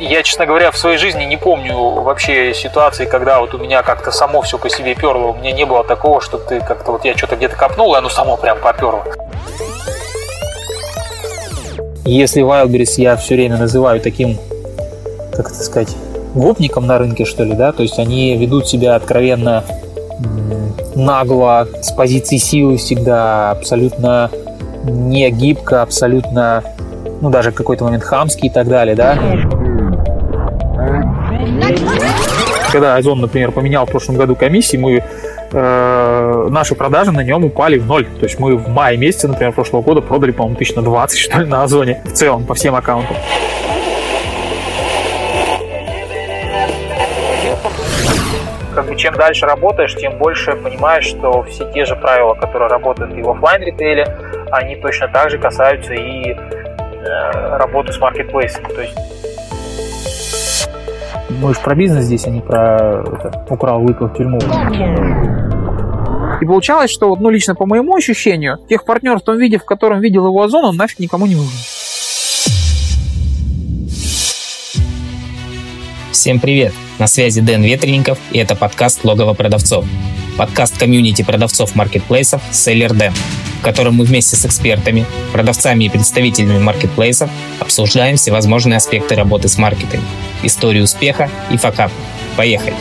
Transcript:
Я, честно говоря, в своей жизни не помню вообще ситуации, когда вот у меня как-то само все по себе перло. У меня не было такого, что ты как-то вот я что-то где-то копнул, и оно само прям поперло. Если Wildberries я все время называю таким, как это сказать, гопником на рынке, что ли, да, то есть они ведут себя откровенно нагло, с позиции силы всегда, абсолютно не гибко, абсолютно, ну, даже в какой-то момент хамский и так далее, да. Когда Озон, например, поменял в прошлом году комиссии, мы э, наши продажи на нем упали в ноль. То есть мы в мае месяце, например, прошлого года продали, по-моему, тысяч на 20, что ли, на Озоне в целом, по всем аккаунтам. как бы чем дальше работаешь, тем больше понимаешь, что все те же правила, которые работают и в офлайн ритейле, они точно так же касаются и э, работы с маркетплейсами. То есть мы же про бизнес здесь, а не про это, украл, выпил в тюрьму. И получалось, что, ну, лично по моему ощущению, тех партнеров в том виде, в котором видел его Озон, он нафиг никому не нужен. Всем привет! На связи Дэн Ветренников, и это подкаст «Логово продавцов». Подкаст комьюнити продавцов маркетплейсов «Селлер Дэн», в котором мы вместе с экспертами, продавцами и представителями маркетплейсов обсуждаем всевозможные аспекты работы с маркетами, историю успеха и факап. Поехали!